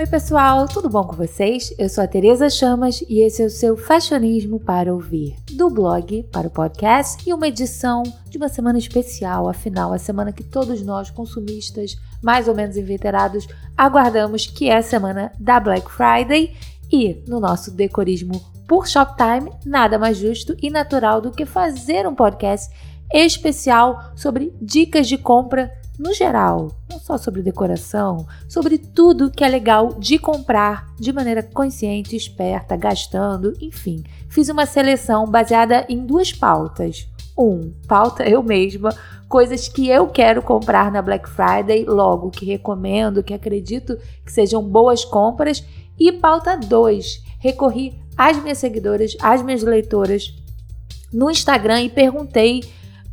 Oi, pessoal, tudo bom com vocês? Eu sou a Tereza Chamas e esse é o seu Fashionismo para ouvir, do blog para o podcast e uma edição de uma semana especial, afinal, a semana que todos nós consumistas, mais ou menos inveterados, aguardamos, que é a semana da Black Friday e no nosso decorismo por Shoptime, nada mais justo e natural do que fazer um podcast especial sobre dicas de compra no geral, não só sobre decoração, sobre tudo que é legal de comprar de maneira consciente, esperta, gastando, enfim. Fiz uma seleção baseada em duas pautas. Um, pauta eu mesma, coisas que eu quero comprar na Black Friday, logo que recomendo, que acredito que sejam boas compras. E pauta 2, recorri às minhas seguidoras, às minhas leitoras no Instagram e perguntei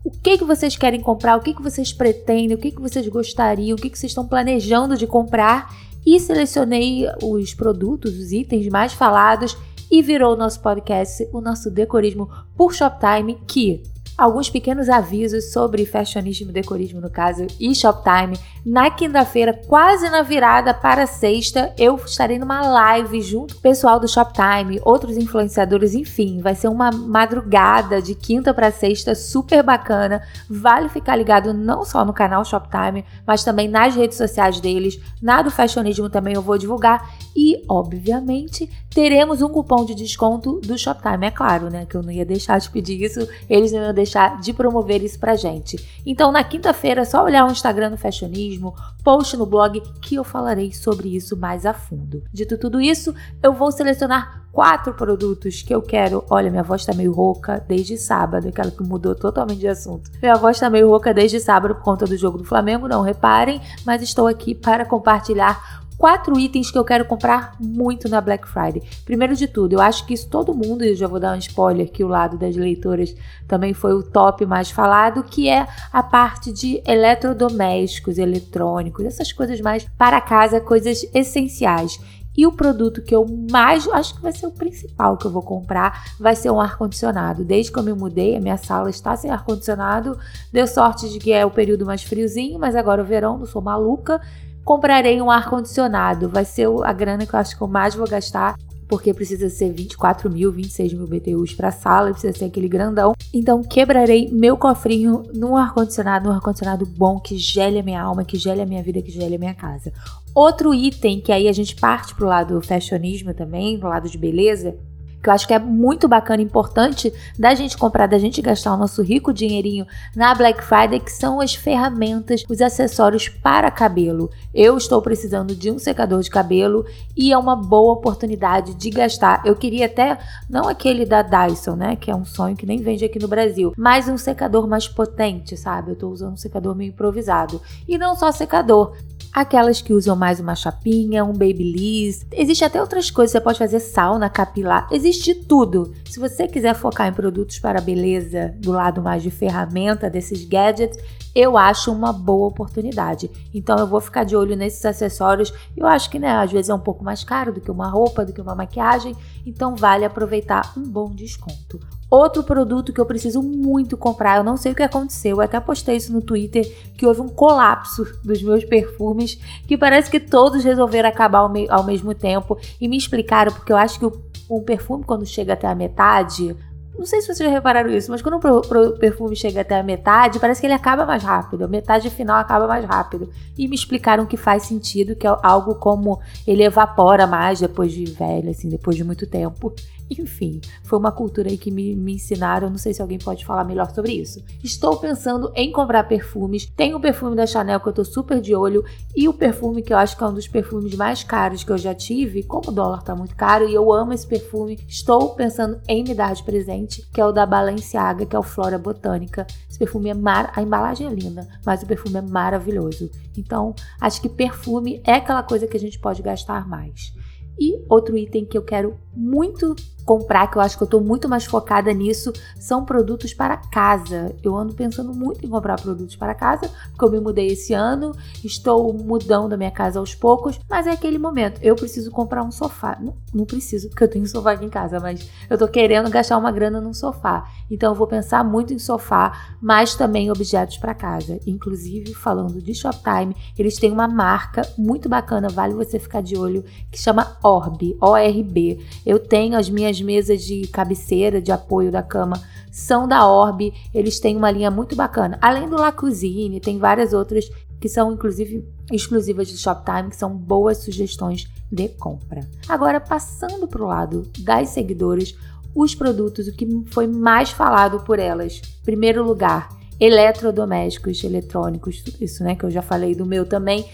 o que, que vocês querem comprar, o que, que vocês pretendem, o que, que vocês gostariam, o que, que vocês estão planejando de comprar? E selecionei os produtos, os itens mais falados e virou o nosso podcast, o nosso decorismo por Shoptime, que alguns pequenos avisos sobre fashionismo, decorismo no caso, e Shoptime. Na quinta-feira, quase na virada para sexta, eu estarei numa live junto com o pessoal do Shoptime, outros influenciadores, enfim, vai ser uma madrugada de quinta para sexta super bacana. Vale ficar ligado não só no canal Shoptime, mas também nas redes sociais deles. Na do fashionismo também eu vou divulgar e, obviamente, teremos um cupom de desconto do Shoptime, é claro, né? Que eu não ia deixar de pedir isso, eles não iam deixar de promover isso pra gente. Então, na quinta-feira, é só olhar o Instagram do Fashionismo, post no blog que eu falarei sobre isso mais a fundo. Dito tudo isso, eu vou selecionar quatro produtos que eu quero. Olha, minha voz tá meio rouca desde sábado, aquela que mudou totalmente de assunto. Minha voz tá meio rouca desde sábado por conta do jogo do Flamengo, não reparem, mas estou aqui para compartilhar quatro itens que eu quero comprar muito na Black Friday. Primeiro de tudo, eu acho que isso todo mundo, eu já vou dar um spoiler que o lado das leitoras também foi o top mais falado, que é a parte de eletrodomésticos, eletrônicos, essas coisas mais para casa, coisas essenciais. E o produto que eu mais, acho que vai ser o principal que eu vou comprar, vai ser um ar-condicionado. Desde que eu me mudei, a minha sala está sem ar-condicionado. Deu sorte de que é o período mais friozinho, mas agora o verão, não sou maluca comprarei um ar-condicionado. Vai ser a grana que eu acho que eu mais vou gastar porque precisa ser 24 mil, 26 mil BTUs para sala, precisa ser aquele grandão. Então quebrarei meu cofrinho num ar-condicionado, num ar-condicionado bom que gele a minha alma, que gele a minha vida, que gele a minha casa. Outro item que aí a gente parte pro lado fashionismo também, pro lado de beleza, que eu acho que é muito bacana importante da gente comprar, da gente gastar o nosso rico dinheirinho na Black Friday, que são as ferramentas, os acessórios para cabelo. Eu estou precisando de um secador de cabelo e é uma boa oportunidade de gastar. Eu queria até, não aquele da Dyson, né, que é um sonho que nem vende aqui no Brasil, mas um secador mais potente, sabe? Eu estou usando um secador meio improvisado. E não só secador, aquelas que usam mais uma chapinha, um babyliss. Existe até outras coisas, você pode fazer sauna capilar, existe tudo. Se você quiser focar em produtos para beleza, do lado mais de ferramenta desses gadgets, eu acho uma boa oportunidade. Então eu vou ficar de olho nesses acessórios. Eu acho que, né, às vezes é um pouco mais caro do que uma roupa, do que uma maquiagem, então vale aproveitar um bom desconto. Outro produto que eu preciso muito comprar, eu não sei o que aconteceu, eu até postei isso no Twitter, que houve um colapso dos meus perfumes, que parece que todos resolveram acabar ao, me ao mesmo tempo e me explicaram, porque eu acho que o, um perfume quando chega até a metade, não sei se vocês já repararam isso, mas quando o perfume chega até a metade, parece que ele acaba mais rápido. A metade final acaba mais rápido. E me explicaram que faz sentido, que é algo como ele evapora mais depois de velho, assim, depois de muito tempo. Enfim, foi uma cultura aí que me, me ensinaram. Não sei se alguém pode falar melhor sobre isso. Estou pensando em comprar perfumes. Tem o perfume da Chanel que eu tô super de olho. E o perfume que eu acho que é um dos perfumes mais caros que eu já tive. Como o dólar tá muito caro e eu amo esse perfume, estou pensando em me dar de presente, que é o da Balenciaga, que é o Flora Botânica. Esse perfume é mar... a embalagem é linda, mas o perfume é maravilhoso. Então, acho que perfume é aquela coisa que a gente pode gastar mais. E outro item que eu quero muito comprar, que eu acho que eu tô muito mais focada nisso, são produtos para casa. Eu ando pensando muito em comprar produtos para casa, porque eu me mudei esse ano, estou mudando a minha casa aos poucos, mas é aquele momento. Eu preciso comprar um sofá. Não, não preciso, porque eu tenho um sofá aqui em casa, mas eu tô querendo gastar uma grana num sofá. Então eu vou pensar muito em sofá, mas também objetos para casa. Inclusive, falando de Shoptime, eles têm uma marca muito bacana, vale você ficar de olho, que chama Orb, O-R-B. Eu tenho as minhas as mesas de cabeceira, de apoio da cama, são da Orb. Eles têm uma linha muito bacana. Além do La Cuisine, tem várias outras que são inclusive exclusivas de Shoptime, que são boas sugestões de compra. Agora, passando para o lado das seguidoras, os produtos, o que foi mais falado por elas. Primeiro lugar, eletrodomésticos, eletrônicos, tudo isso, né? Que eu já falei do meu também.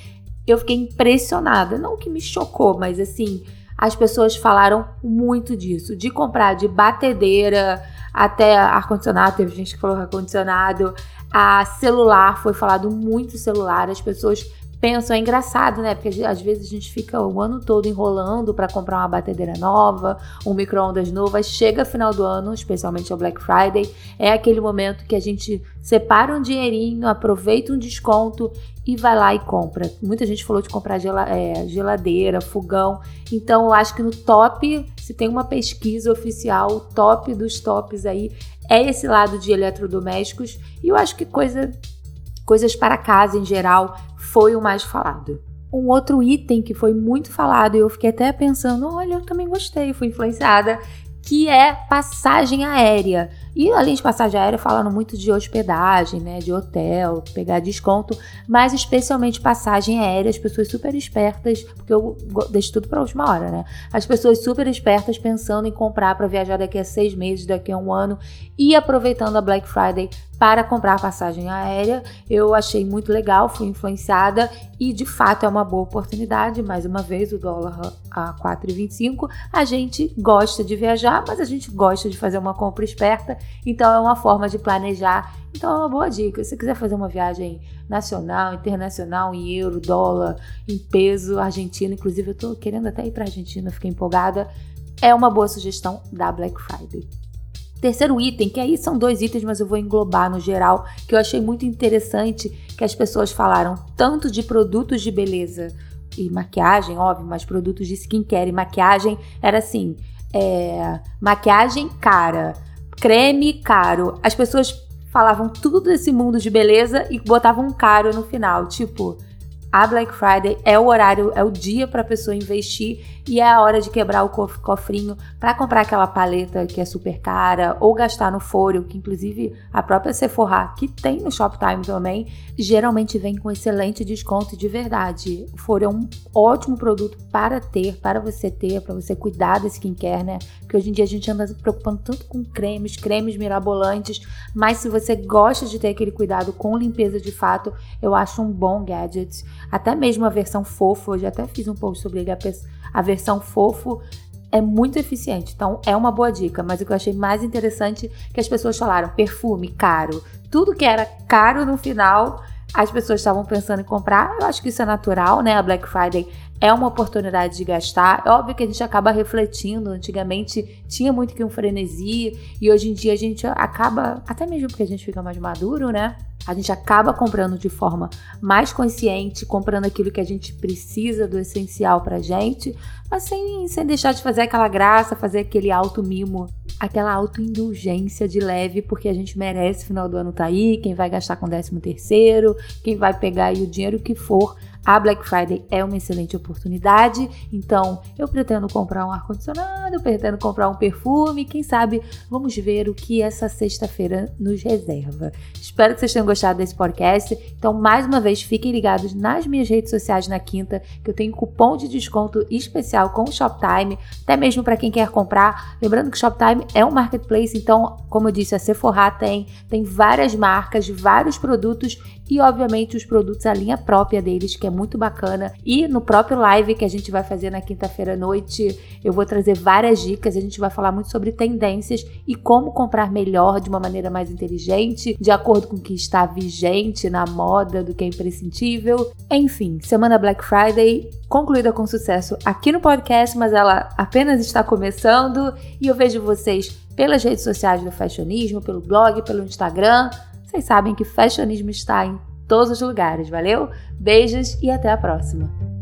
Eu fiquei impressionada, não que me chocou, mas assim, as pessoas falaram muito disso, de comprar de batedeira até ar-condicionado, teve gente que falou ar-condicionado, a celular, foi falado muito celular, as pessoas pensam, é engraçado, né? Porque às vezes a gente fica o ano todo enrolando para comprar uma batedeira nova, um micro-ondas novo, chega final do ano, especialmente ao Black Friday, é aquele momento que a gente separa um dinheirinho, aproveita um desconto e vai lá e compra. Muita gente falou de comprar é, geladeira, fogão. Então eu acho que no top, se tem uma pesquisa oficial, o top dos tops aí é esse lado de eletrodomésticos. E eu acho que coisa, coisas para casa em geral foi o mais falado. Um outro item que foi muito falado e eu fiquei até pensando, olha, eu também gostei, fui influenciada, que é passagem aérea. E além de passagem aérea, falando muito de hospedagem, né, de hotel, pegar desconto, mas especialmente passagem aérea, as pessoas super espertas, porque eu deixo tudo para última hora, né? As pessoas super espertas pensando em comprar para viajar daqui a seis meses, daqui a um ano e aproveitando a Black Friday para comprar passagem aérea. Eu achei muito legal, fui influenciada e de fato é uma boa oportunidade. Mais uma vez, o dólar a 4,25. A gente gosta de viajar, mas a gente gosta de fazer uma compra esperta então é uma forma de planejar. Então é uma boa dica. Se você quiser fazer uma viagem nacional, internacional, em euro, dólar, em peso, Argentina, inclusive eu tô querendo até ir para Argentina, fiquei empolgada. É uma boa sugestão da Black Friday. Terceiro item, que aí são dois itens, mas eu vou englobar no geral, que eu achei muito interessante que as pessoas falaram tanto de produtos de beleza e maquiagem, óbvio, mas produtos de skincare e maquiagem era assim: é, maquiagem cara, creme caro. As pessoas falavam tudo desse mundo de beleza e botavam caro no final, tipo, a Black Friday é o horário, é o dia para a pessoa investir e é a hora de quebrar o cofrinho para comprar aquela paleta que é super cara ou gastar no Foro, que inclusive a própria Sephora, que tem no Shoptime também, geralmente vem com excelente desconto de verdade. O Foro é um ótimo produto para ter, para você ter, para você cuidar da skincare, né? Porque hoje em dia a gente anda se preocupando tanto com cremes, cremes mirabolantes, mas se você gosta de ter aquele cuidado com limpeza de fato, eu acho um bom gadget. Até mesmo a versão fofo, eu já até fiz um post sobre ele, a a versão fofo é muito eficiente. Então é uma boa dica. Mas o que eu achei mais interessante é que as pessoas falaram perfume caro. Tudo que era caro no final, as pessoas estavam pensando em comprar. Eu acho que isso é natural, né? A Black Friday é uma oportunidade de gastar. É óbvio que a gente acaba refletindo. Antigamente tinha muito que um frenesi e hoje em dia a gente acaba, até mesmo porque a gente fica mais maduro, né? A gente acaba comprando de forma mais consciente, comprando aquilo que a gente precisa do essencial pra gente, mas sem, sem deixar de fazer aquela graça, fazer aquele alto mimo, aquela autoindulgência de leve, porque a gente merece, final do ano tá aí, quem vai gastar com 13 terceiro, quem vai pegar aí o dinheiro que for a Black Friday é uma excelente oportunidade, então eu pretendo comprar um ar-condicionado, pretendo comprar um perfume, quem sabe vamos ver o que essa sexta-feira nos reserva. Espero que vocês tenham gostado desse podcast. Então, mais uma vez, fiquem ligados nas minhas redes sociais na quinta, que eu tenho cupom de desconto especial com o Shoptime, até mesmo para quem quer comprar. Lembrando que o Shoptime é um marketplace, então, como eu disse, a Sephora tem, tem várias marcas, vários produtos e, obviamente, os produtos, a linha própria deles, que é muito bacana. E no próprio live que a gente vai fazer na quinta-feira à noite, eu vou trazer várias dicas. A gente vai falar muito sobre tendências e como comprar melhor de uma maneira mais inteligente, de acordo com o que está vigente na moda, do que é imprescindível. Enfim, semana Black Friday concluída com sucesso aqui no podcast, mas ela apenas está começando e eu vejo vocês pelas redes sociais do Fashionismo, pelo blog, pelo Instagram. Vocês sabem que Fashionismo está em todos os lugares, valeu? Beijos e até a próxima!